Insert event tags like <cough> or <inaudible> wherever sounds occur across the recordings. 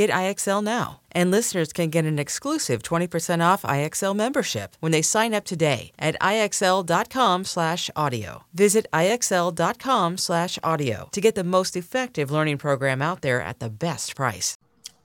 Get IXL now. And listeners can get an exclusive 20% off IXL membership when they sign up today at IXL.com/audio. Visit IXL.com/audio to get the most effective learning program out there at the best price.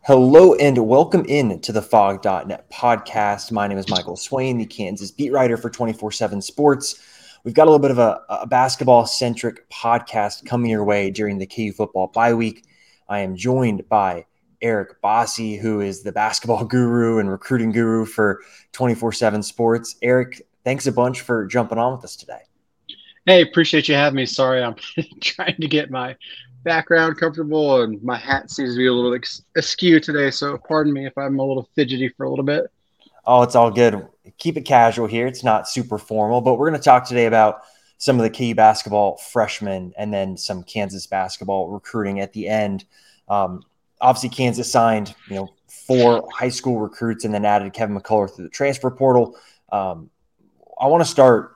Hello and welcome in to the Phog.net podcast. My name is Michael Swain, the Kansas beat writer for 24/7 Sports. We've got a little bit of a, a basketball-centric podcast coming your way during the KU football bye week. I am joined by Eric Bossi, who is the basketball <laughs> guru and recruiting guru for 24 7 Sports. Eric, thanks a bunch for jumping on with us today. Hey, appreciate you having me. Sorry, I'm <laughs> trying to get my background comfortable and my hat seems to be a little askew today. So pardon me if I'm a little fidgety for a little bit. Oh, it's all good. Keep it casual here. It's not super formal, but we're going to talk today about some of the key basketball freshmen and then some Kansas basketball recruiting at the end. Um, obviously Kansas signed, you know, four high school recruits and then added Kevin McCullar through the transfer portal. Um, I want to start,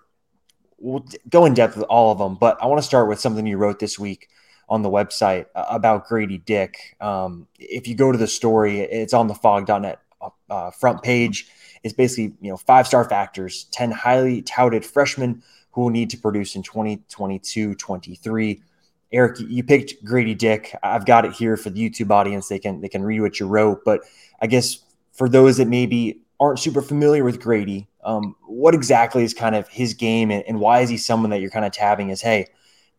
we'll go in depth with all of them, but I want to start with something you wrote this week on the website uh, about Grady Dick. Um, if you go to the story, it's on the phog.net uh, front page. It's basically, you know, five star factors, 10 highly touted freshmen who will need to produce in 2022 23. Eric, you picked Grady Dick. I've got it here for the YouTube audience. They can they can read what you wrote. But I guess for those that maybe aren't super familiar with Grady, um, what exactly is kind of his game, and, and, why is he someone that you're kind of tabbing as, hey,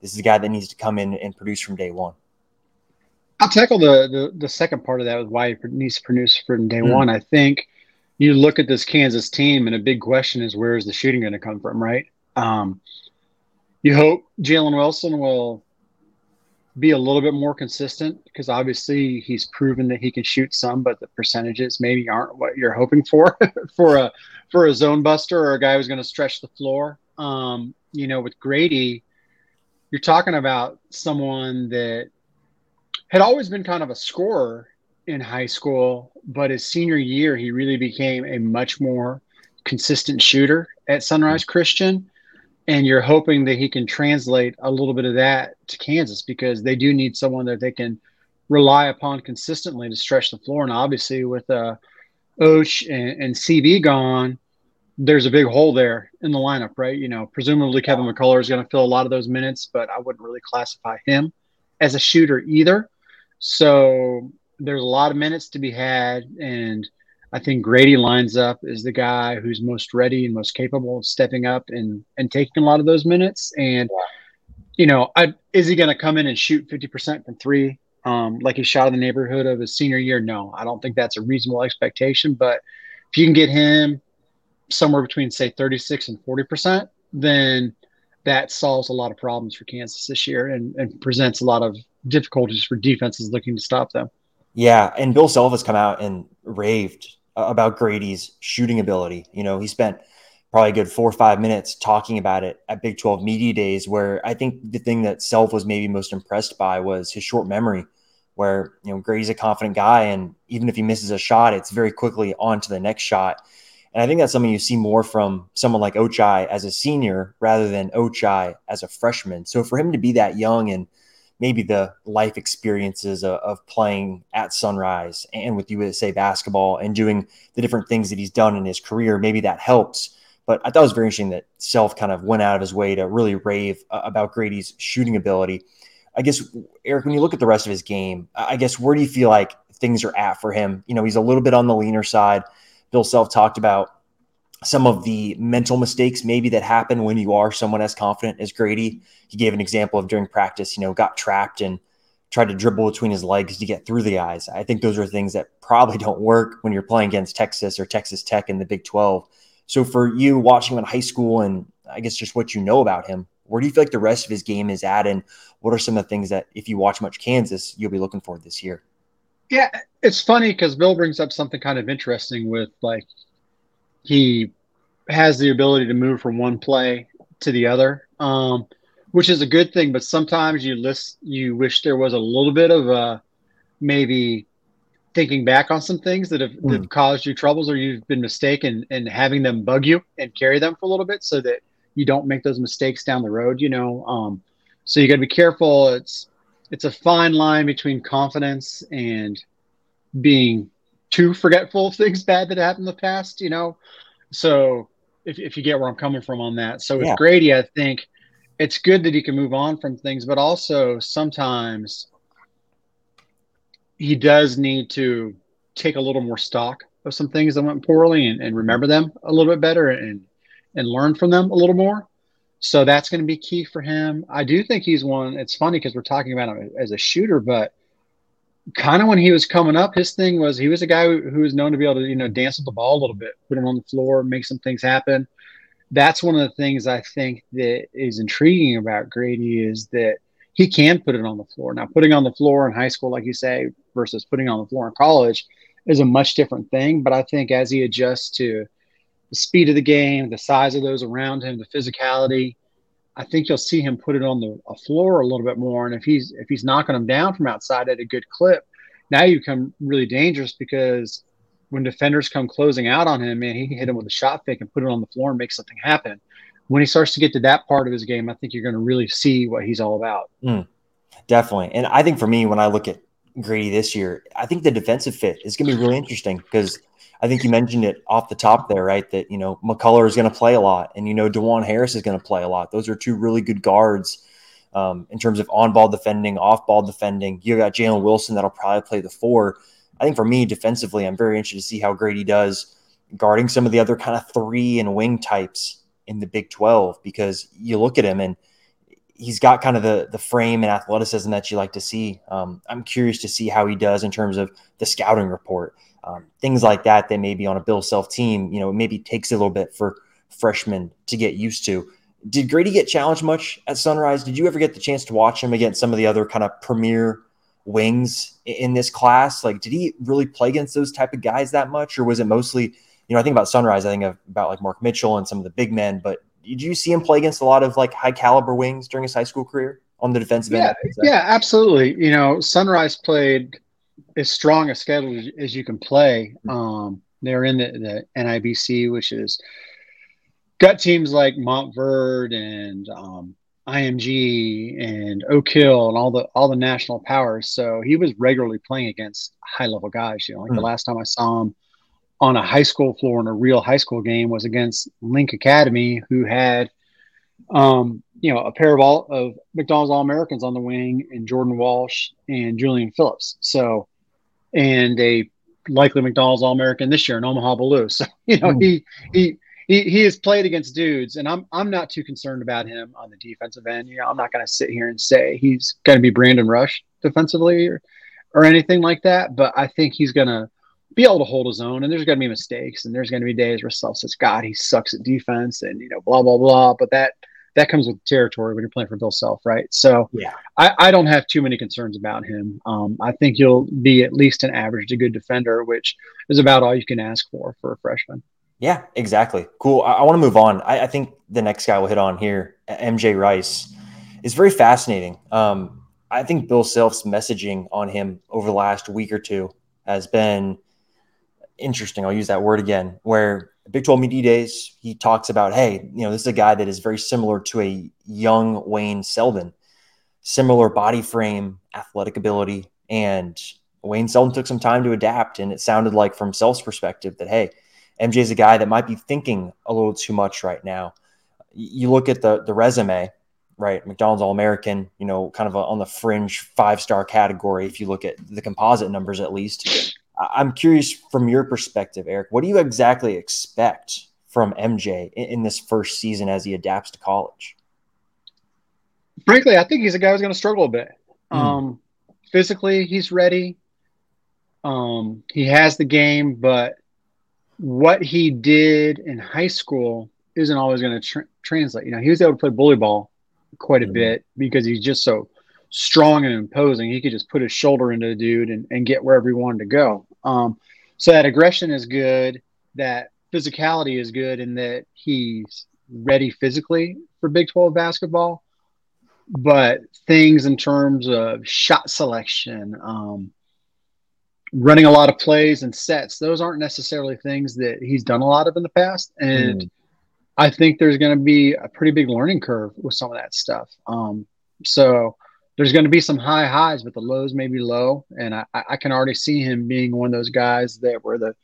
this is a guy that needs to come in and produce from day one? I'll tackle the the, the second part of that with why he needs to produce from day mm. one. I think you look at this Kansas team, and a big question is where is the shooting going to come from, right? Um, you hope Jalen Wilson will be a little bit more consistent because obviously he's proven that he can shoot some, but the percentages maybe aren't what you're hoping for <laughs> for a for a zone buster or a guy who's going to stretch the floor. Um, you know, with Grady, you're talking about someone that had always been kind of a scorer in high school, but his senior year he really became a much more consistent shooter at Sunrise Christian and you're hoping that he can translate a little bit of that to Kansas because they do need someone that they can rely upon consistently to stretch the floor. And obviously, with uh, Osh and, and CB gone, there's a big hole there in the lineup, right? You know, presumably Kevin McCullar is going to fill a lot of those minutes, but I wouldn't really classify him as a shooter either. So there's a lot of minutes to be had, and I think Grady lines up as the guy who's most ready and most capable of stepping up and and taking a lot of those minutes. And you know, I, is he going to come in and shoot 50% from three, um, like he shot in the neighborhood of his senior year? No, I don't think that's a reasonable expectation. But if you can get him somewhere between say 36 and 40%, then that solves a lot of problems for Kansas this year and, and presents a lot of difficulties for defenses looking to stop them. Yeah, and Bill Self has come out and raved about Grady's shooting ability. You know, he spent probably a good four or five minutes talking about it at Big 12 Media Days, where I think the thing that Self was maybe most impressed by was his short memory, where, you know, Grady's a confident guy. And even if he misses a shot, it's very quickly on to the next shot. And I think that's something you see more from someone like Ochai as a senior rather than Ochai as a freshman. So for him to be that young and maybe the life experiences of, of, playing at Sunrise and with USA basketball and doing the different things that he's done in his career. Maybe that helps. But I thought it was very interesting that Self kind of went out of his way to really rave uh, about Grady's shooting ability. I guess, Eric, when you look at the rest of his game, I guess where do you feel like things are at for him? You know, he's a little bit on the leaner side. Bill Self talked about some of the mental mistakes maybe that happen when you are someone as confident as Grady. He gave an example of during practice, you know, got trapped and tried to dribble between his legs to get through the eyes. I think those are things that probably don't work when you're playing against Texas or Texas Tech in the Big 12. So for you watching him in high school and I guess just what you know about him, where do you feel like the rest of his game is at and what are some of the things that if you watch much Kansas, you'll be looking for this year? Yeah, it's funny because Bill brings up something kind of interesting with like he has the ability to move from one play to the other, um, which is a good thing. But sometimes you list, you wish there was a little bit of a maybe thinking back on some things that have, mm. that have caused you troubles or you've been mistaken and having them bug you and carry them for a little bit so that you don't make those mistakes down the road. You know, um, so you got to be careful. It's it's a fine line between confidence and being too forgetful of <laughs> things bad that happened in the past. You know, so if, if you get where I'm coming from on that. So with yeah. Grady, I think it's good that he can move on from things, but also sometimes he does need to take a little more stock of some things that went poorly and, and remember them a little bit better and and learn from them a little more. So that's going to be key for him. I do think he's one. It's funny because we're talking about him as a shooter, but kind of when he was coming up, his thing was he was a guy who, was known to be able to, you know, dance with the ball a little bit, put him on the floor, make some things happen. That's one of the things I think that is intriguing about Grady is that he can put it on the floor. Now, putting on the floor in high school, like you say, versus putting on the floor in college is a much different thing. But I think as he adjusts to the speed of the game, the size of those around him, the physicality, I think you'll see him put it on the floor a little bit more. And if he's if he's knocking them down from outside at a good clip, now you become really dangerous because when defenders come closing out on him, man, he can hit him with a shot fake and put it on the floor and make something happen. When he starts to get to that part of his game, I think you're going to really see what he's all about. Mm, definitely. And I think for me, when I look at Grady this year, I think the defensive fit is going to be really interesting because I think you mentioned it off the top there, right? That, you know, McCullar is going to play a lot and, you know, Dajuan Harris is going to play a lot. Those are two really good guards um, in terms of on ball defending, off ball defending. You got Jalen Wilson that'll probably play the four. I think for me, defensively, I'm very interested to see how Grady does guarding some of the other kind of three and wing types in the Big 12 because you look at him and he's got kind of the the frame and athleticism that you like to see. Um, I'm curious to see how he does in terms of the scouting report um, things like that that maybe on a Bill Self team, you know, it maybe takes a little bit for freshmen to get used to. Did Grady get challenged much at Sunrise? Did you ever get the chance to watch him against some of the other kind of premier wings in this class? Like, did he really play against those type of guys that much, or was it mostly, you know, I think about Sunrise, I think about like Mark Mitchell and some of the big men, but did you see him play against a lot of like high caliber wings during his high school career on the defensive yeah, end? Yeah, absolutely. You know, Sunrise played as strong a schedule as you can play. Mm-hmm. Um, they're in the, the NIBC, which is got teams like Montverde and um, IMG and Oak Hill and all the all the national powers. So he was regularly playing against high level guys. You know, like mm. the last time I saw him on a high school floor in a real high school game was against Link Academy, who had um, you know a pair of all of McDonald's All Americans on the wing and Jordan Walsh and Julian Phillips. So and a likely McDonald's All American this year in Omaha Biliew. <laughs> So you know mm. he he. He, he has played against dudes, and I'm I'm not too concerned about him on the defensive end. You know, I'm not going to sit here and say he's going to be Brandon Rush defensively or, or anything like that. But I think he's going to be able to hold his own. And there's going to be mistakes, and there's going to be days where self says, "God, he sucks at defense," and you know, blah blah blah. But that that comes with territory when you're playing for Bill Self, right? So yeah, I, I don't have too many concerns about him. Um, I think he'll be at least an average to good defender, which is about all you can ask for for a freshman. Yeah, exactly. Cool. I, I want to move on. I, I, think the next guy we'll hit on here, MJ Rice, is very fascinating. Um, I think Bill Self's messaging on him over the last week or two has been interesting. I'll use that word again, where Big 12 Media Days, he talks about, hey, you know, this is a guy that is very similar to a young Wayne Selden. similar body frame, athletic ability, and Wayne Selden took some time to adapt. And it sounded like, from Self's perspective, that hey, MJ is a guy that might be thinking a little too much right now. You look at the the resume, right? McDonald's All American, you know, kind of a, on the fringe five star category. If you look at the composite numbers, at least. I'm curious from your perspective, Eric. What do you exactly expect from MJ in, in this first season as he adapts to college? Frankly, I think he's a guy who's going to struggle a bit. Mm. Um, physically, he's ready. Um, he has the game, but what he did in high school isn't always going to tr- translate. You know, he was able to play bully ball quite a mm-hmm. bit because he's just so strong and imposing. He could just put his shoulder into the dude and, and get wherever he wanted to go. Um, so that aggression is good. That physicality is good, and that he's ready physically for Big 12 basketball. But things in terms of shot selection, um, running a lot of plays and sets, those aren't necessarily things that he's done a lot of in the past. And mm. I think there's going to be a pretty big learning curve with some of that stuff. Um, so there's going to be some high highs, but the lows may be low. And I, I can already see him being one of those guys that where the,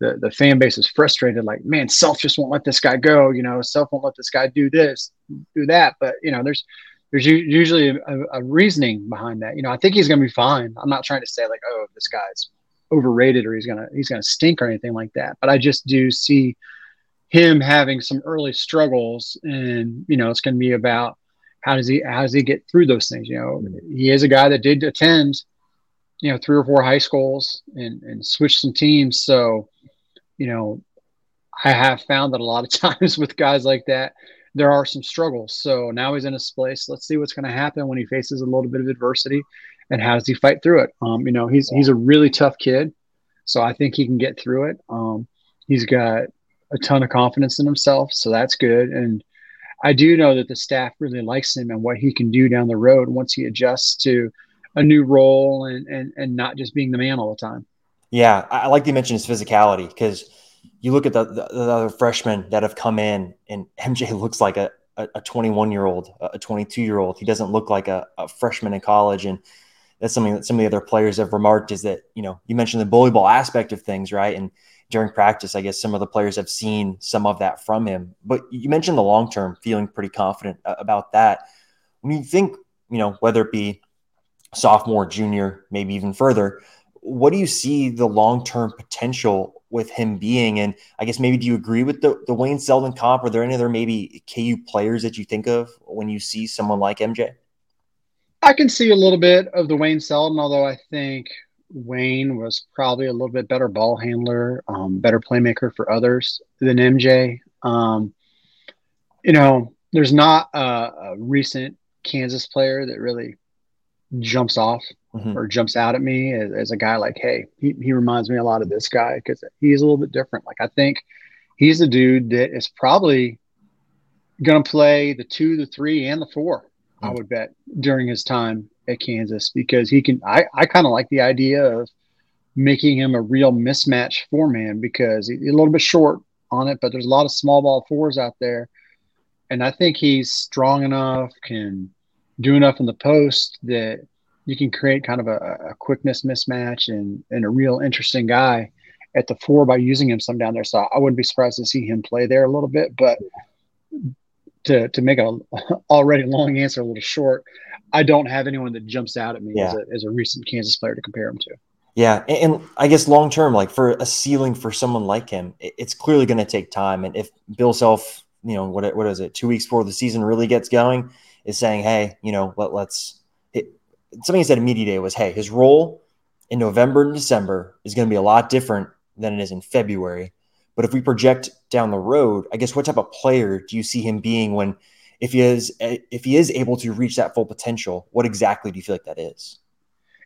the, the fan base is frustrated, like, man, self just won't let this guy go. You know, self won't let this guy do this, do that. But, you know, there's, there's usually a, a reasoning behind that. You know, I think he's going to be fine. I'm not trying to say like, oh, this guy's overrated or he's gonna he's gonna stink or anything like that. But I just do see him having some early struggles, and you know, it's going to be about how does he how does he get through those things. You know, he is a guy that did attend, you know, three or four high schools and and switch some teams. So, you know, I have found that a lot of <laughs> times with guys like that, there are some struggles. So now he's in his place. Let's see what's going to happen when he faces a little bit of adversity and how does he fight through it? Um, you know, he's he's a really tough kid, so I think he can get through it. Um, he's got a ton of confidence in himself, so that's good. And I do know that the staff really likes him and what he can do down the road once he adjusts to a new role and and and not just being the man all the time. Yeah, I like to mention his physicality because you look at the, the, the other freshmen that have come in, and MJ <laughs> looks like a a 21 year old, a 22 year old. He doesn't look like a, a freshman in college, and that's something that some of the other players have remarked is that, you know, you mentioned the bully ball aspect of things, right? And during practice, I guess some of the players have seen some of that from him. But you mentioned the long term, feeling pretty confident uh, about that. When you think, you know, whether it be sophomore, junior, maybe even further, what do you see the long term potential with him being? And I guess maybe do you agree with the, the Wayne Selden comp? Are there any other maybe KU players that you think of when you see someone like MJ? I can see a little bit of the Wayne Selden, although I think Wayne was probably a little bit better ball handler, um, better playmaker for others than MJ. Um, you know, there's not a, a, recent Kansas player that really jumps off mm-hmm. or jumps out at me as, as, a guy like, hey, he, he reminds me a lot of this guy because he's a little bit different. Like, I think he's a dude that is probably going to play the two, the three, and the four I would bet during his time at Kansas because he can. I, I kind of like the idea of making him a real mismatch four man because he's a little bit short on it, but there's a lot of small ball fours out there. And I think he's strong enough, can do enough in the post that you can create kind of a, a quickness mismatch and, and a real interesting guy at the four by using him some down there. So I wouldn't be surprised to see him play there a little bit. But to to make a <laughs> already long answer a little short, I don't have anyone that jumps out at me yeah. as, a, as a recent Kansas player to compare him to. Yeah, and, and I guess long term, like for a ceiling for someone like him, it, it's clearly going to take time. And if Bill Self, you know, what what is it, two weeks before the season really gets going, is saying, hey, you know, let let's it, something he said in media day was, hey, his role in November and December is going to be a lot different than it is in February. But if we project down the road, I guess what type of player do you see him being when if he is if he is able to reach that full potential, what exactly do you feel like that is?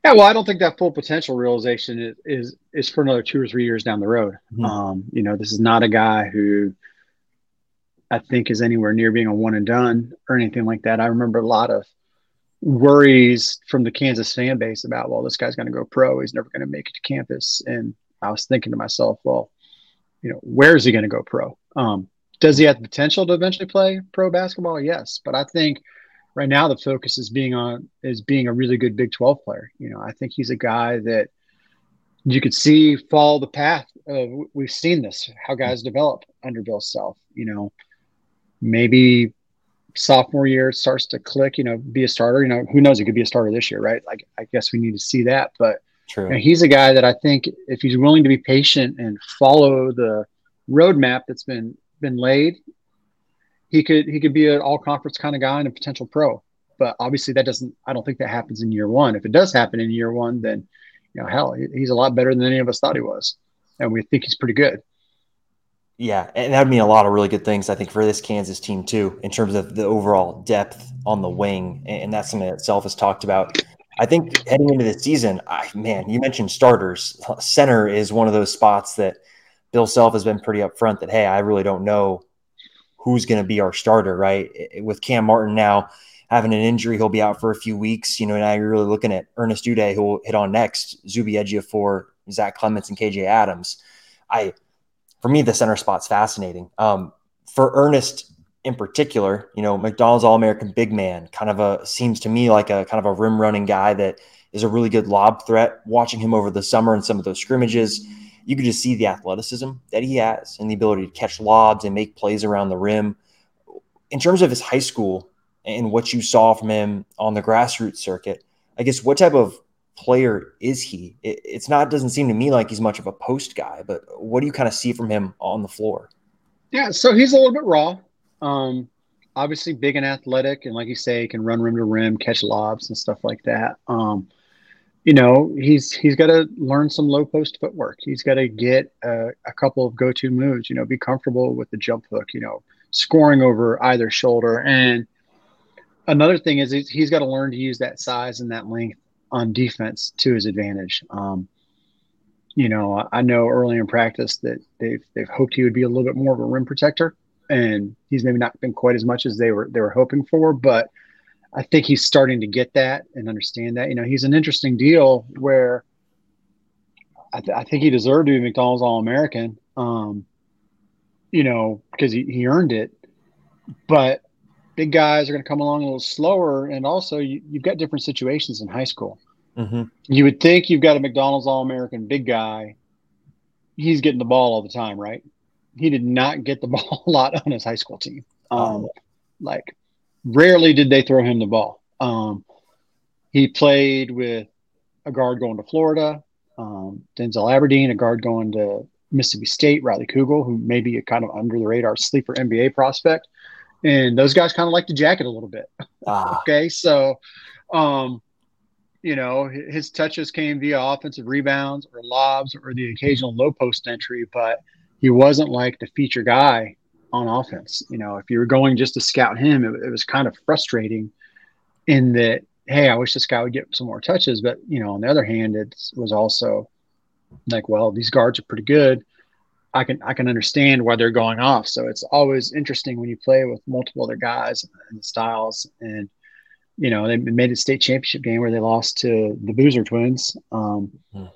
Yeah, well, I don't think that full potential realization is is, is for another two or three years down the road. Mm-hmm. Um, you know, this is not a guy who I think is anywhere near being a one and done or anything like that. I remember a lot of worries from the Kansas fan base about, well, this guy's going to go pro. He's never going to make it to campus. And I was thinking to myself, well, you know, where is he going to go pro? Um, does he have the potential to eventually play pro basketball? Yes, but I think right now the focus is being on is being a really good Big 12 player. You know, I think he's a guy that you could see follow the path of we've seen this how guys develop under Bill Self. You know, maybe sophomore year starts to click. You know, be a starter. You know, who knows? He could be a starter this year, right? Like I guess we need to see that, but. True. You know, he's a guy that I think if he's willing to be patient and follow the roadmap that's been been laid, he could he could be an all conference kind of guy and a potential pro. But obviously, that doesn't. I don't think that happens in year one. If it does happen in year one, then you know, hell, he's a lot better than any of us thought he was, and we think he's pretty good. Yeah, and that would mean a lot of really good things, I think, for this Kansas team too, in terms of the overall depth on the wing, and that's something that itself has talked about. I think heading into the season, I, man, you mentioned starters. Center is one of those spots that Bill Self has been pretty upfront that hey, I really don't know who's going to be our starter, right? With Cam Martin now having an injury, he'll be out for a few weeks. You know, now you're really looking at Ernest Udeh, who will hit on next, Zuby for Zach Clemence, and KJ Adams. I, for me, the center spot's fascinating. Um, for Ernest in particular, you know, McDonald's All American big man, kind of a seems to me like a kind of a rim running guy that is a really good lob threat. Watching him over the summer in some of those scrimmages you could just see the athleticism that he has and the ability to catch lobs and make plays around the rim. In terms of his high school and what you saw from him on the grassroots circuit, I guess what type of player is he? It, it's not doesn't seem to me like he's much of a post guy, but what do you kind of see from him on the floor? Yeah, so he's a little bit raw. Um, obviously big and athletic, and like you say, he can run rim to rim, catch lobs and stuff like that. Um, you know, he's he's got to learn some low post footwork. He's got to get a, a couple of go to moves. You know, be comfortable with the jump hook. You know, scoring over either shoulder. And another thing is he's got to learn to use that size and that length on defense to his advantage. Um, you know, I know early in practice that they've they've hoped he would be a little bit more of a rim protector, and he's maybe not been quite as much as they were they were hoping for, but I think he's starting to get that and understand that. You know, he's an interesting deal where I, th- I think he deserved to be McDonald's All American, um, you know, because he, he earned it. But big guys are going to come along a little slower. And also, you, have got different situations in high school. Mm-hmm. You would think you've got a McDonald's All American big guy. He's getting the ball all the time, right? He did not get the <laughs> ball a lot on his high school team. Um, oh. Like rarely did they throw him the ball. Um, he played with a guard going to Florida, um, Denzel Aberdeen, a guard going to Mississippi State, Riley Kugel, who may be a kind of under the radar sleeper NBA prospect. And those guys kind of like to jacket a little bit. Ah. <laughs> okay. So, um, you know, his touches came via offensive rebounds or lobs or the occasional low post entry, but he wasn't like the feature guy on offense. You know, if you were going just to scout him, it, it was kind of frustrating in that, hey, I wish this guy would get some more touches. But, you know, on the other hand, it was also like, well, these guards are pretty good. I can I can understand why they're going off. So it's always interesting when you play with multiple other guys and styles. And you know they made a state championship game where they lost to the Boozer twins, um, hmm.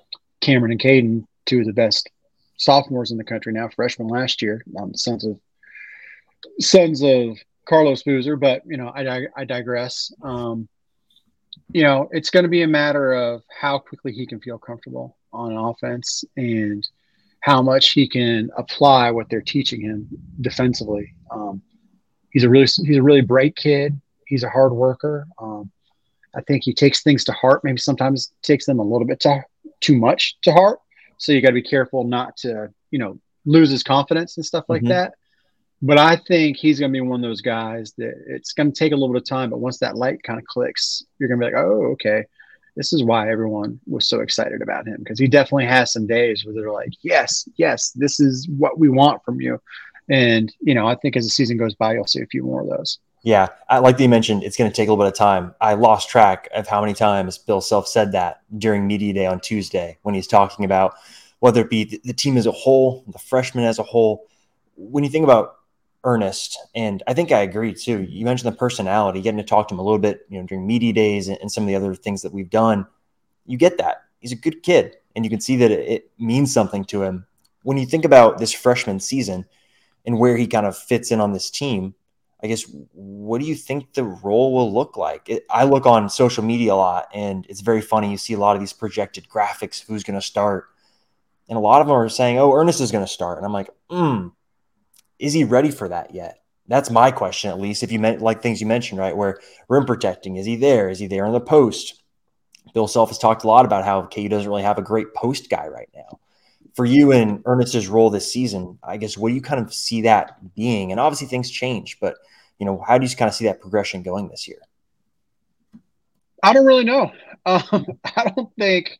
Cameron and Cayden, two of the best sophomores in the country now, freshmen last year, um, sons of sons of Carlos Boozer, but you know, I, I digress. Um, you know, it's going to be a matter of how quickly he can feel comfortable on offense and how much he can apply what they're teaching him defensively. Um, he's a really he's a really bright kid. He's a hard worker. Um, I think he takes things to heart. Maybe sometimes takes them a little bit to, too much to heart. So you got to be careful not to you know lose his confidence and stuff like mm-hmm. that but I think he's going to be one of those guys that it's going to take a little bit of time, but once that light kind of clicks, you're going to be like, oh, okay, this is why everyone was so excited about him because he definitely has some days where they're like, yes, yes, this is what we want from you. And, you know, I think as the season goes by, you'll see a few more of those. Yeah, I, like you mentioned, it's going to take a little bit of time. I lost track of how many times Bill Self said that during media day on Tuesday when he's talking about whether it be the, the team as a whole, the freshmen as a whole. When you think about Ernest, and I think I agree too. You mentioned the personality, getting to talk to him a little bit, you know, during media days and, and some of the other things that we've done. You get that he's a good kid, and you can see that it, it means something to him. When you think about this freshman season and where he kind of fits in on this team, I guess what do you think the role will look like? It, I look on social media a lot, and it's very funny. You see a lot of these projected graphics who's going to start, and a lot of them are saying, "Oh, Ernest is going to start," and I'm like, "Hmm, is he ready for that yet?" That's my question, at least. If you meant like things you mentioned, right, where rim protecting, is he there? Is he there in the post? Bill Self has talked a lot about how KU doesn't really have a great post guy right now. For you and Ernest's role this season, I guess what do you kind of see that being? And obviously things change, but you know, how do you kind of see that progression going this year? I don't really know. Um, <laughs> I don't think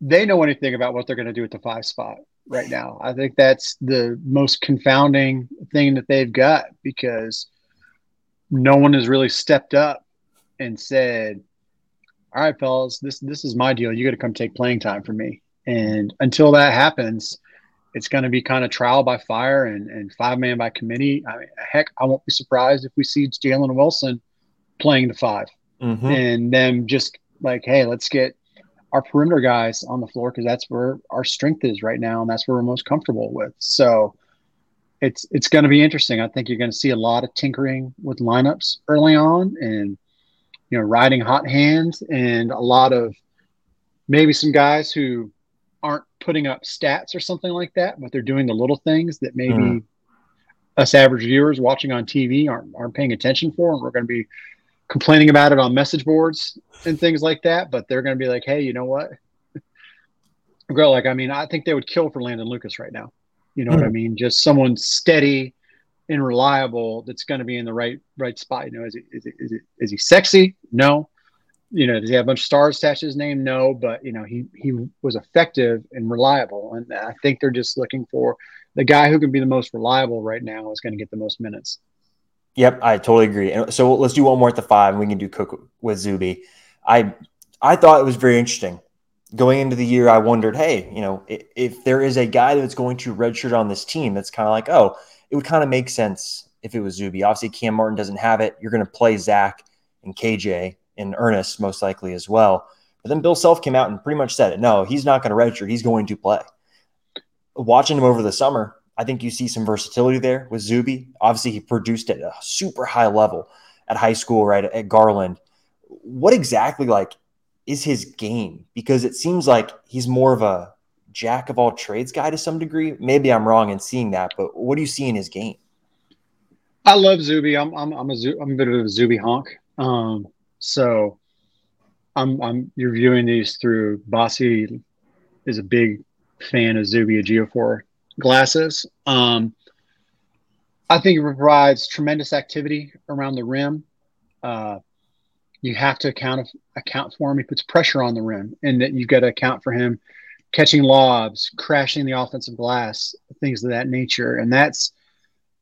they know anything about what they're going to do at the five spot right now. I think that's the most confounding thing that they've got because no one has really stepped up and said, "All right, fellas, this this is my deal. You got to come take playing time for me." And until that happens, it's going to be kind of trial by fire and, and five man by committee. I mean, heck, I won't be surprised if we see Jalen Wilson playing the 5 mm-hmm. and then just like, hey, let's get our perimeter guys on the floor because that's where our strength is right now, and that's where we're most comfortable with. So it's it's going to be interesting. I think you're going to see a lot of tinkering with lineups early on, and you know, riding hot hands, and a lot of maybe some guys who aren't putting up stats or something like that, but they're doing the little things that maybe mm. us average viewers watching on TV aren't aren't paying attention for, and we're going to be complaining about it on message boards and things like that. But they're going to be like, hey, you know what? <laughs> Girl, like I mean, I think they would kill for Landen Lucas right now. You know mm. what I hmm. mean? Just someone steady and reliable that's going to be in the right right spot. You know, is he is, it, is, it, is he sexy? No you know, does he have a bunch of stars attached to his name? No, but you know, he he was effective and reliable, and I think they're just looking for the guy who can be the most reliable right now is going to get the most minutes. Yep, I totally agree. And so let's do one more at the five, and we can do Cook with Zuby. I I thought it was very interesting going into the year. I wondered, hey, you know, if, if there is a guy that's going to redshirt on this team, that's kind of like, oh, it would kind of make sense if it was Zuby. Obviously, Cam Martin doesn't have it. You're going to play Zach and KJ in earnest, most likely as well. But then Bill Self came out and pretty much said it. No, he's not going to redshirt. He's going to play. Watching him over the summer, I think you see some versatility there with Zuby. Obviously, he produced at a super high level at high school, right at Garland. What exactly like is his game? Because it seems like he's more of a jack of all trades guy to some degree. Maybe I'm wrong in seeing that, but what do you see in his game? I love Zuby. I'm I'm I'm a I'm a bit of a Zuby honk. Um, so I'm I'm you're viewing these through Bossi is a big fan of Zuby Ejiofor glasses. Um, I think it provides tremendous activity around the rim. Uh, you have to account account for him. He puts pressure on the rim, and that you've got to account for him catching lobs, crashing the offensive glass, things of that nature, and that's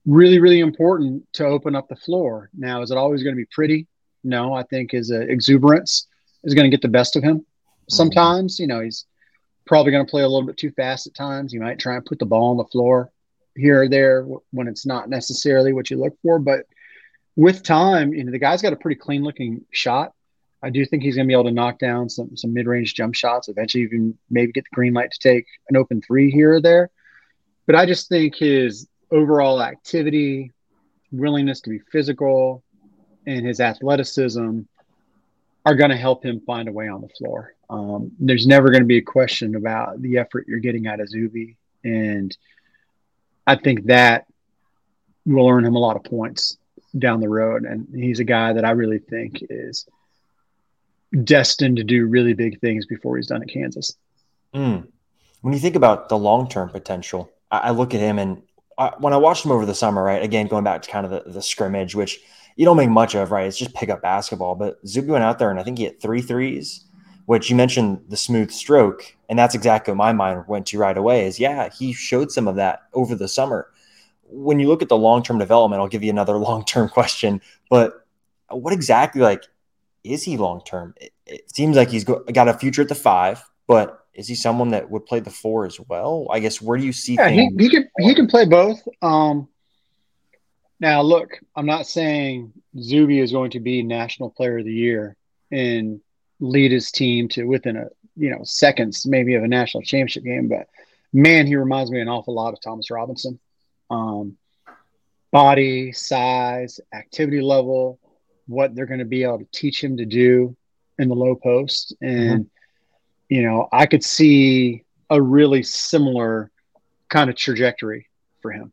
really really important to open up the floor. Now, is it always going to be pretty? No, I think his uh, exuberance is going to get the best of him. Mm-hmm. Sometimes, mm-hmm. you know, he's probably going to play a little bit too fast at times. He might try and put the ball on the floor here or there when it's not necessarily what you look for. But with time, you know, the guy's got a pretty clean looking shot. I do think he's going to be able to knock down some some mid range jump shots. Eventually, even maybe get the green light to take an open three here or there. But I just think his overall activity, willingness to be physical, and his athleticism are going to help him find a way on the floor. Um, there's never going to be a question about the effort you're getting out of Zuby, and I think that will earn him a lot of points down the road. And he's a guy that I really think is destined to do really big things before he's done at Kansas. Mm. When you think about the long term potential, I, I, look at him and I, when I watched him over the summer, right? Again, going back to kind of the, the scrimmage, which you don't make much of, right? It's just pick up basketball. But Zuby went out there and I think he hit three threes, which you mentioned the smooth stroke. And that's exactly what my mind went to right away is yeah, he showed some of that over the summer. When you look at the long term development, I'll give you another <laughs> long term question. But what exactly like is he long term? It, it, seems like he's got a future at the five, but is he someone that would play the four as well? I guess where do you see? Yeah, he, he, can he can play both. Um, now, look, I'm not saying Zuby is going to be National Player of the Year and lead his team to within a you know seconds maybe of a national championship game, but man, he reminds me an awful lot of Thomas Robinson. Um, body, size, activity level, what they're going to be able to teach him to do in the low post. And, mm-hmm. you know, I could see a really similar kind of trajectory for him.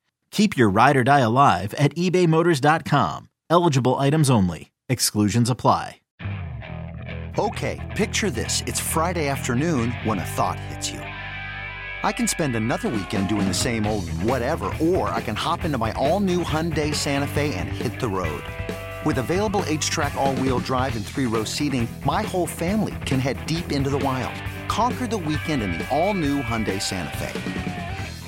Keep your ride or die alive at ebaymotors.com. Eligible items only. Exclusions apply. Okay, picture this. It's Friday afternoon when a thought hits you. I can spend another weekend doing the same old whatever, or I can hop into my all new Hyundai Santa Fe and hit the road. With available HTRAC, all wheel drive, and three row seating, my whole family can head deep into the wild. Conquer the weekend in the all new Hyundai Santa Fe.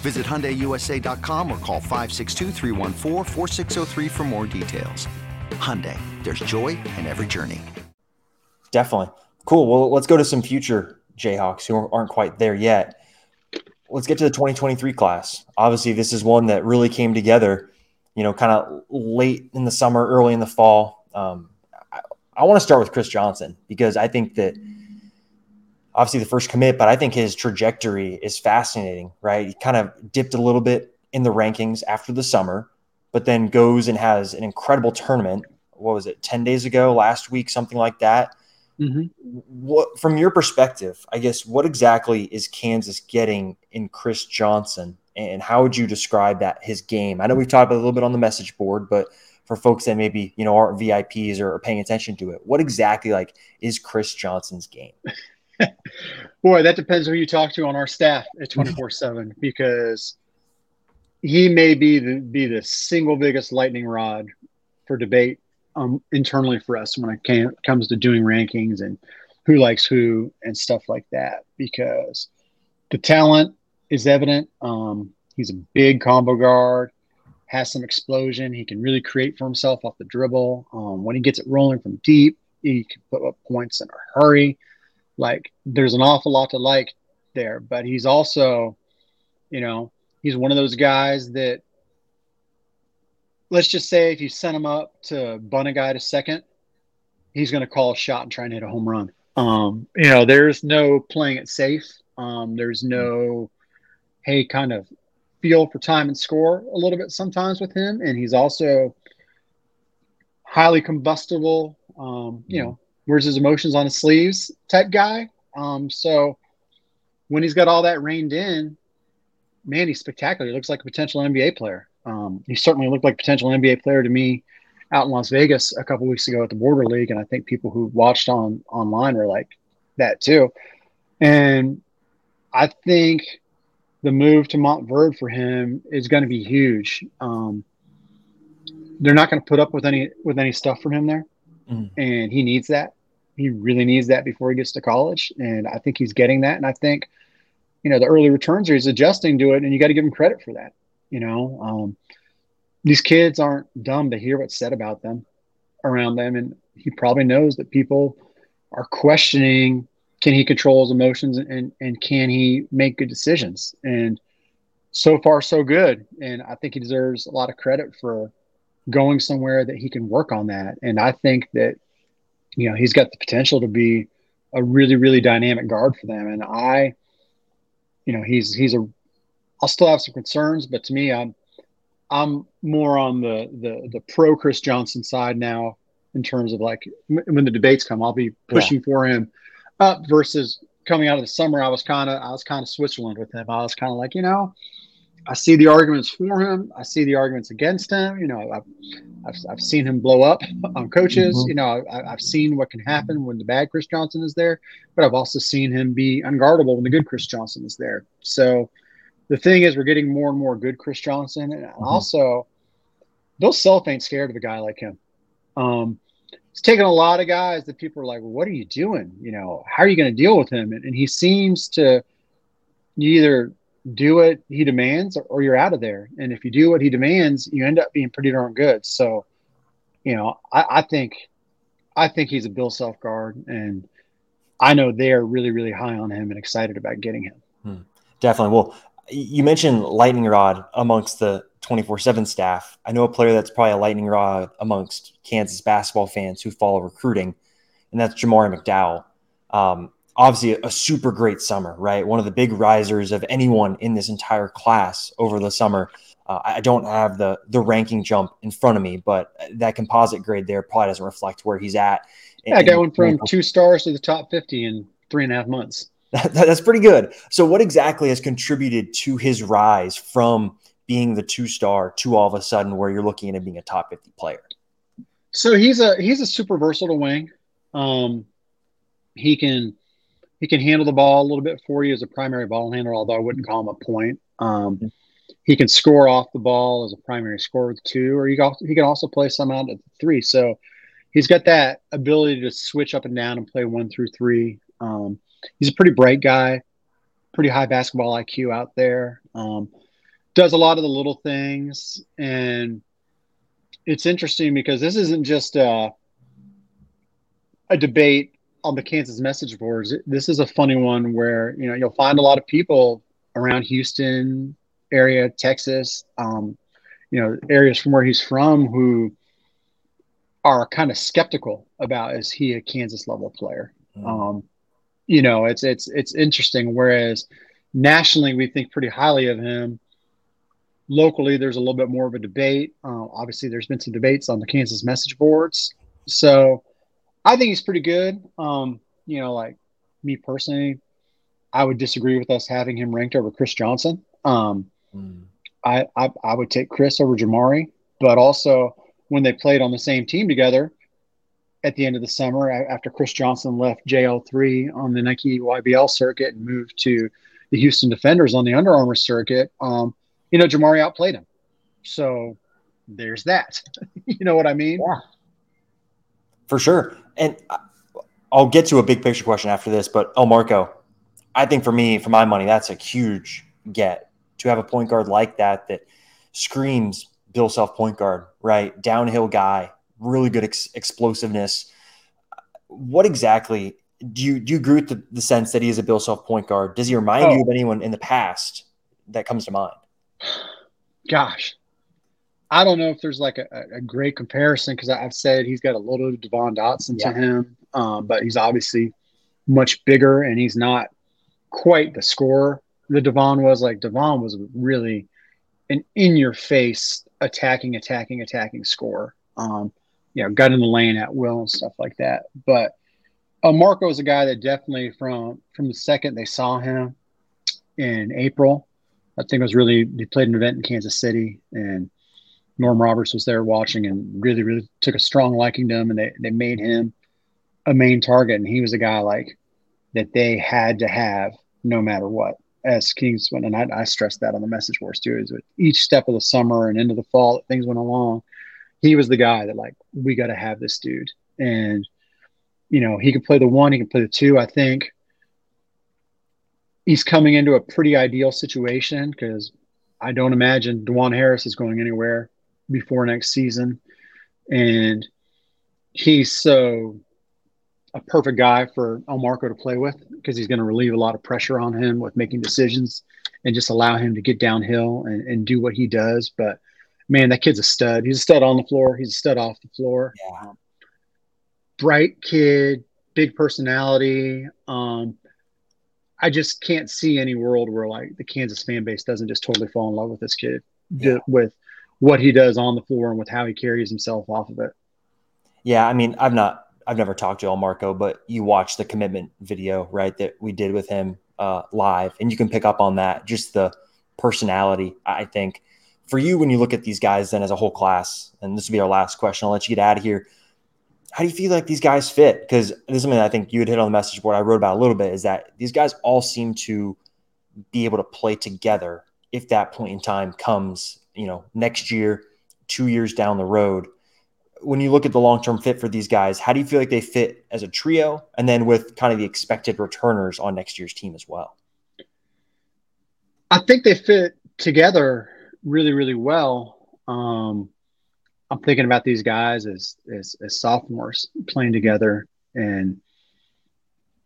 Visit HyundaiUSA.com or call 562 for more details. Hyundai, there's joy in every journey. Definitely. Cool. Well, let's go to some future Jayhawks who aren't quite there yet. Let's get to the 2023 class. Obviously, this is one that really came together, you know, kind of late in the summer, early in the fall. Um, I, I want to start with Chris Johnson because I think that – obviously the first commit, but I think his trajectory is fascinating, right? He kind of dipped a little bit in the rankings after the summer, but then goes and has an incredible tournament. What was it, 10 days ago, last week, something like that? Mm-hmm. What, from your perspective, I guess, what exactly is Kansas getting in Chris Johnson, and how would you describe that his game? I know we've talked about a little bit on the message board, but for folks that maybe you know aren't VIPs or are paying attention to it, what exactly like is Chris Johnson's game? <laughs> Boy, that depends who you talk to on our staff at 24 7 because he may be the, be the single biggest lightning rod for debate um, internally for us when it can, comes to doing rankings and who likes who and stuff like that because the talent is evident. Um, he's a big combo guard, has some explosion. He can really create for himself off the dribble. Um, when he gets it rolling from deep, he can put up points in a hurry. Like there's an awful lot to like there, but he's also, you know, he's one of those guys that let's just say if you send him up to bun a guy to second, he's going to call a shot and try and hit a home run. Um, you know, there's no playing it safe. Um, there's no, hey, kind of feel for time and score a little bit sometimes with him. And he's also highly combustible. Um, you know, wears his emotions on his sleeves type guy. Um, so when he's got all that reined in, man, he's spectacular. He looks like a potential NBA player. Um, he certainly looked like a potential NBA player to me out in Las Vegas a couple weeks ago at the Border League, and I think people who watched on online were like that too. And I think the move to Montverde for him is going to be huge. Um, they're not going to put up with any with any stuff from him there mm. and he needs that. He really needs that before he gets to college, and I think he's getting that. And I think, you know, the early returns are he's adjusting to it, and you got to give him credit for that. You know, um, these kids aren't dumb to hear what's said about them around them, and he probably knows that people are questioning can he control his emotions and and can he make good decisions and so far so good and i think he deserves a lot of credit for going somewhere that he can work on that. And I think that, you know, he's got the potential to be a really, really dynamic guard for them. And I, you know, he's, he's a, I'll still have some concerns, but to me, I'm, I'm more on the, the, the pro Chris Johnson side now in terms of like when the debates come, I'll be pushing yeah. for him up versus coming out of the summer. I was kind of, I was kind of Switzerland with him. I was kind of like, you know, I see the arguments for him. I see the arguments against him. You know, I've, I've, I've seen him blow up <laughs> on coaches. Mm-hmm. You know, I, have seen what can happen when the bad Chris Johnson is there, but I've also seen him be unguardable when the good Chris Johnson is there. So the thing is, we're getting more and more good Chris Johnson. And mm-hmm. also, Bill Self ain't scared of a guy like him. Um, it's taken a lot of guys that people are like, well, what are you doing? You know, how are you going to deal with him? And, and he seems to either do what he demands or, or, you're out of there. And if you do what he demands, you end up being pretty darn good. So, you know, I, I think, I think he's a Bill Self guard, and I know they are really, really high on him and excited about getting him. Hmm. Definitely. Well, you mentioned lightning rod amongst the 24 7 staff. I know a player that's probably a lightning rod amongst Kansas basketball fans who follow recruiting, and that's Jamari McDowell. Um, obviously, a, super great summer, right? One of the big risers of anyone in this entire class over the summer. Uh, I don't have the the ranking jump in front of me, but that composite grade there probably doesn't reflect where he's at. Yeah, going from two stars to the top 50 in three and a half months. <laughs> that's pretty good. So, what exactly has contributed to his rise from being the two star to all of a sudden where you're looking at him being a top 50 player? So he's a he's a super versatile wing. Um, he can he can handle the ball a little bit for you as a primary ball handler, although I wouldn't call him a point. Um, he can score off the ball as a primary scorer with two, or he can also, he can also play some out at three. So he's got that ability to switch up and down and play one through three. Um, he's a pretty bright guy, pretty high basketball IQ out there. Um, does a lot of the little things and it's interesting because this isn't just a, a debate on the Kansas message boards. This is a funny one where you know you'll find a lot of people around Houston area, Texas, um, you know, areas from where he's from who are kind of skeptical about is he a Kansas level player. Mm. Um, you know, it's it's it's interesting. Whereas nationally, we think pretty highly of him locally there's a little bit more of a debate uh, obviously there's been some debates on the kansas message boards so i think he's pretty good um, you know like me personally i would disagree with us having him ranked over chris johnson um, mm. I, I, I would take chris over jamari but also when they played on the same team together at the end of the summer after chris johnson left jl3 on the nike EYBL circuit and moved to the houston defenders on the under armour circuit um, you know, Jamari outplayed him. So there's that. <laughs> you know what I mean? Yeah. For sure. And I'll get to a big picture question after this, but oh, Marco, I think for me, for my money, that's a huge get to have a point guard like that that screams Bill Self point guard, right? Downhill guy, really good ex- explosiveness. What exactly do you do you agree with the, the, sense that he is a Bill Self point guard? Does he remind oh. you of anyone in the past that comes to mind? gosh, I don't know if there's like a, a great comparison because I've said he's got a little Devon Dotson yeah. to him, um, but he's obviously much bigger and he's not quite the scorer that Devon was. Like Devon was really an in your face attacking, attacking, attacking scorer. Um, you know, got in the lane at will and stuff like that. But uh, Marco is a guy that definitely from from the second they saw him in April, I think it was really he played an event in Kansas City and Norm Roberts was there watching and really, really took a strong liking to him and they, they made him a main target. And he was a guy like that they had to have no matter what as Kings went and I, I stressed that on the message boards too is with each step of the summer and into the fall that things went along he was the guy that like we got to have this dude. And you know he could play the one he can play the two. I think he's coming into a pretty ideal situation because I don't imagine Dajuan Harris is going anywhere before next season. And he's so a perfect guy for Elmarko to play with because he's going to relieve a lot of pressure on him with making decisions and just allow him to get downhill and, and do what he does. But man, that kid's a stud. He's a stud on the floor. He's a stud off the floor. Yeah. bright kid, big personality. Um, I just can't see any world where like the Kansas fan base doesn't just totally fall in love with this kid yeah. with what he does on the floor and with how he carries himself off of it. Yeah, I mean, I've not, I've never talked to Elmarko, but you watch the commitment video, right, that we did with him uh, live, and you can pick up on that. Just the personality. I think for you, when you look at these guys, then as a whole class, and this will be our last question. I'll let you get out of here. How do you feel like these guys fit? Because this is something I think you had hit on the message board. I wrote about a little bit. Is that these guys all seem to be able to play together if that point in time comes, you know, next year, two years down the road. When you look at the long term fit for these guys, how do you feel like they fit as a trio and then with kind of the expected returners on next year's team as well? I think they fit together really, really well. Um, I'm thinking about these guys as, as, as sophomores playing together and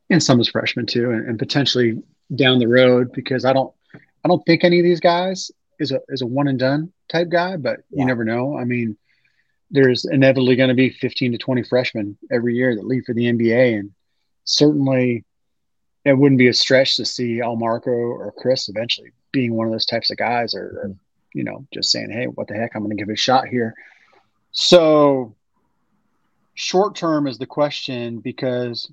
and some as freshmen too, and, and, potentially down the road because I don't I don't think any of these guys is a is a one and done type guy, but yeah. you never know. I mean, there's inevitably going to be 15 to 20 freshmen every year that leave for the NBA, and certainly it wouldn't be a stretch to see Elmarko or Chris eventually being one of those types of guys, or, or you know, just saying, "Hey, what the heck? I'm going to give it a shot here." So, short term is the question because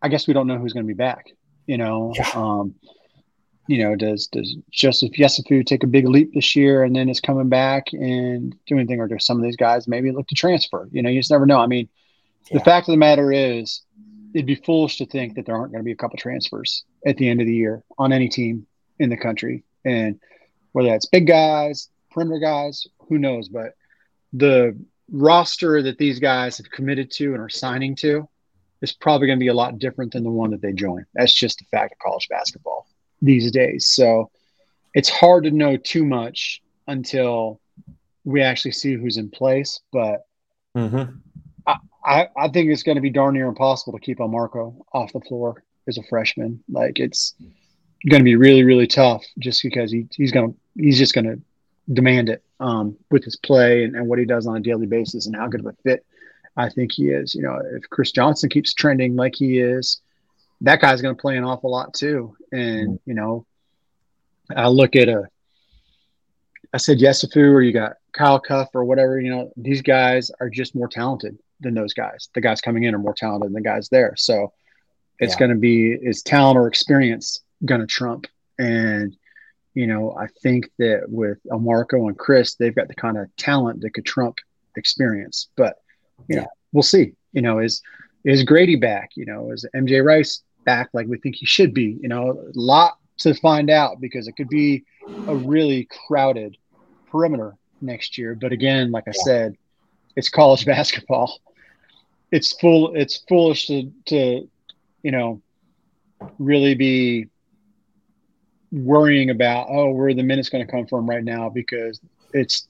I guess we don't know who's going to be back. You know, yeah. um, you know, does does Joseph Yesufu take a big leap this year and then is coming back and do anything, or do some of these guys maybe look to transfer? You know, you just never know. I mean, yeah. the fact of the matter is, it'd be foolish to think that there aren't going to be a couple transfers at the end of the year on any team in the country, and whether that's big guys, perimeter guys, who knows? But the roster that these guys have committed to and are signing to is probably going to be a lot different than the one that they join. That's just the fact of college basketball these days. So it's hard to know too much until we actually see who's in place. But mm-hmm. I, I, I, think it's going to be darn near impossible to keep Elmarko off the floor as a freshman. Like it's going to be really, really tough just because he, he's going to, he's just going to demand it um, with his play and, and what he does on a daily basis and how good of a fit I think he is. You know, if Chris Johnson keeps trending like he is, that guy's going to play an awful lot too. And mm-hmm. you know, I look at a, I said Yesufu or you got Kyle Cuffe, or whatever. You know, these guys are just more talented than those guys. The guys coming in are more talented than the guys there. So it's yeah. going to be is talent or experience going to trump. And you know, I think that with Marco and Chris, they've got the kind of talent that could trump experience. But you yeah. know, we'll see. You know, is is Gradey back? You know, is MJ Rice back like we think he should be. You know, a lot to find out because it could be a really crowded perimeter next year. But again, like I yeah. said, it's college <laughs> basketball. It's full. It's foolish to to you know really be worrying about oh where the minutes going to come from right now because it's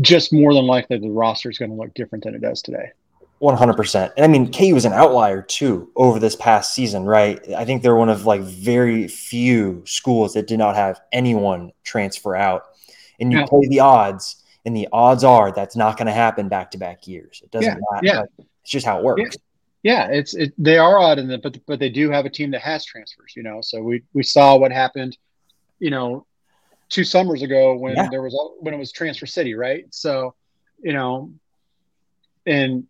just more than likely the roster is going to look different than it does today. 100%. And I mean, KU was an outlier too over this past season, right? I think they're one of like very few schools that did not have anyone transfer out. And you yeah. play the odds, and the odds are that's not going to happen back to back years. It doesn't yeah. matter. Yeah. It's just how it works. Yeah, it's it, they are odd in that, but but they do have a team that has transfers, you know. So we we saw what happened, you know, two summers ago when yeah. there was when it was transfer city, right? So, you know, and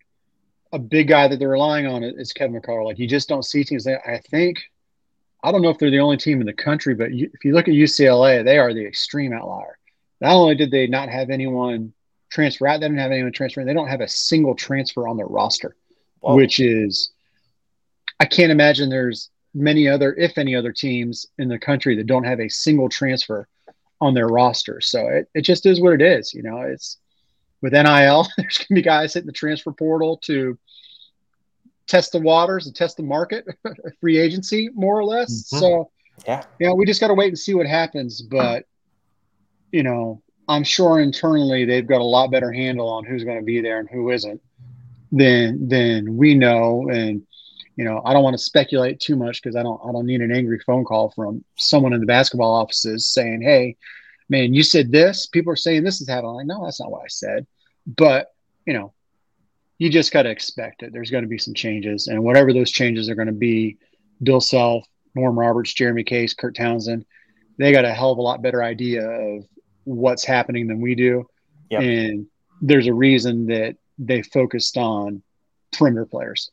a big guy that they're relying on is Kevin McCullar. Like you just don't see teams. That, I think I don't know if they're the only team in the country, but you, if you look at UCLA, they are the extreme outlier. Not only did they not have anyone transfer out, they didn't have anyone transfer. They don't have a single transfer on their roster, Whoa. which is I can't imagine there's many other, if any other teams in the country that don't have a single transfer on their roster. So it, it just is what it is. You know, it's with NIL, <laughs> there's going to be guys hitting the transfer portal to test the waters and test the market, <laughs> free agency, more or less. Mm-hmm. So, yeah, you know, we just got to wait and see what happens. But, you know, I'm sure internally they've got a lot better handle on who's going to be there and who isn't than than we know. And you know, I don't want to speculate too much because I don't I don't need an angry phone call from someone in the basketball offices saying, "Hey, man, you said this. People are saying this is happening." I'm like, no, that's not what I said. But you know, you just got to expect it. There's going to be some changes, and whatever those changes are going to be, Bill Self, Norm Roberts, Jeremy Case, Kurt Townsend, they got a hell of a lot better idea of what's happening than we do. Yep. And there's a reason that they focused on perimeter players.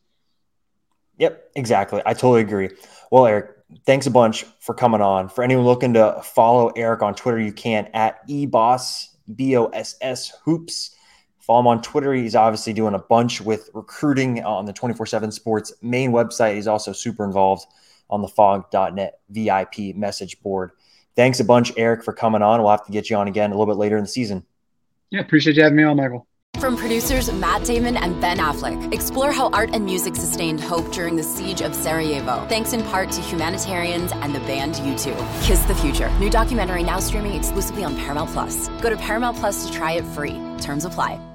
Yep, exactly. I totally agree. Well, Eric, thanks a bunch for coming on. For anyone looking to follow Eric on Twitter, you can at eboss b o s s hoops. Follow him on Twitter. He's obviously doing a bunch with recruiting on the 24 7 sports main website. He's also super involved on the phog.net VIP message board. Thanks a bunch, Eric, for coming on. We'll have to get you on again a little bit later in the season. Yeah, appreciate you having me on, Michael. From producers Matt Damon and Ben Affleck, explore how art and music sustained hope during the siege of Sarajevo, thanks in part to humanitarians and the band U2. Kiss the Future. New documentary now streaming exclusively on Paramount Plus. Go to Paramount Plus to try it free. Terms apply.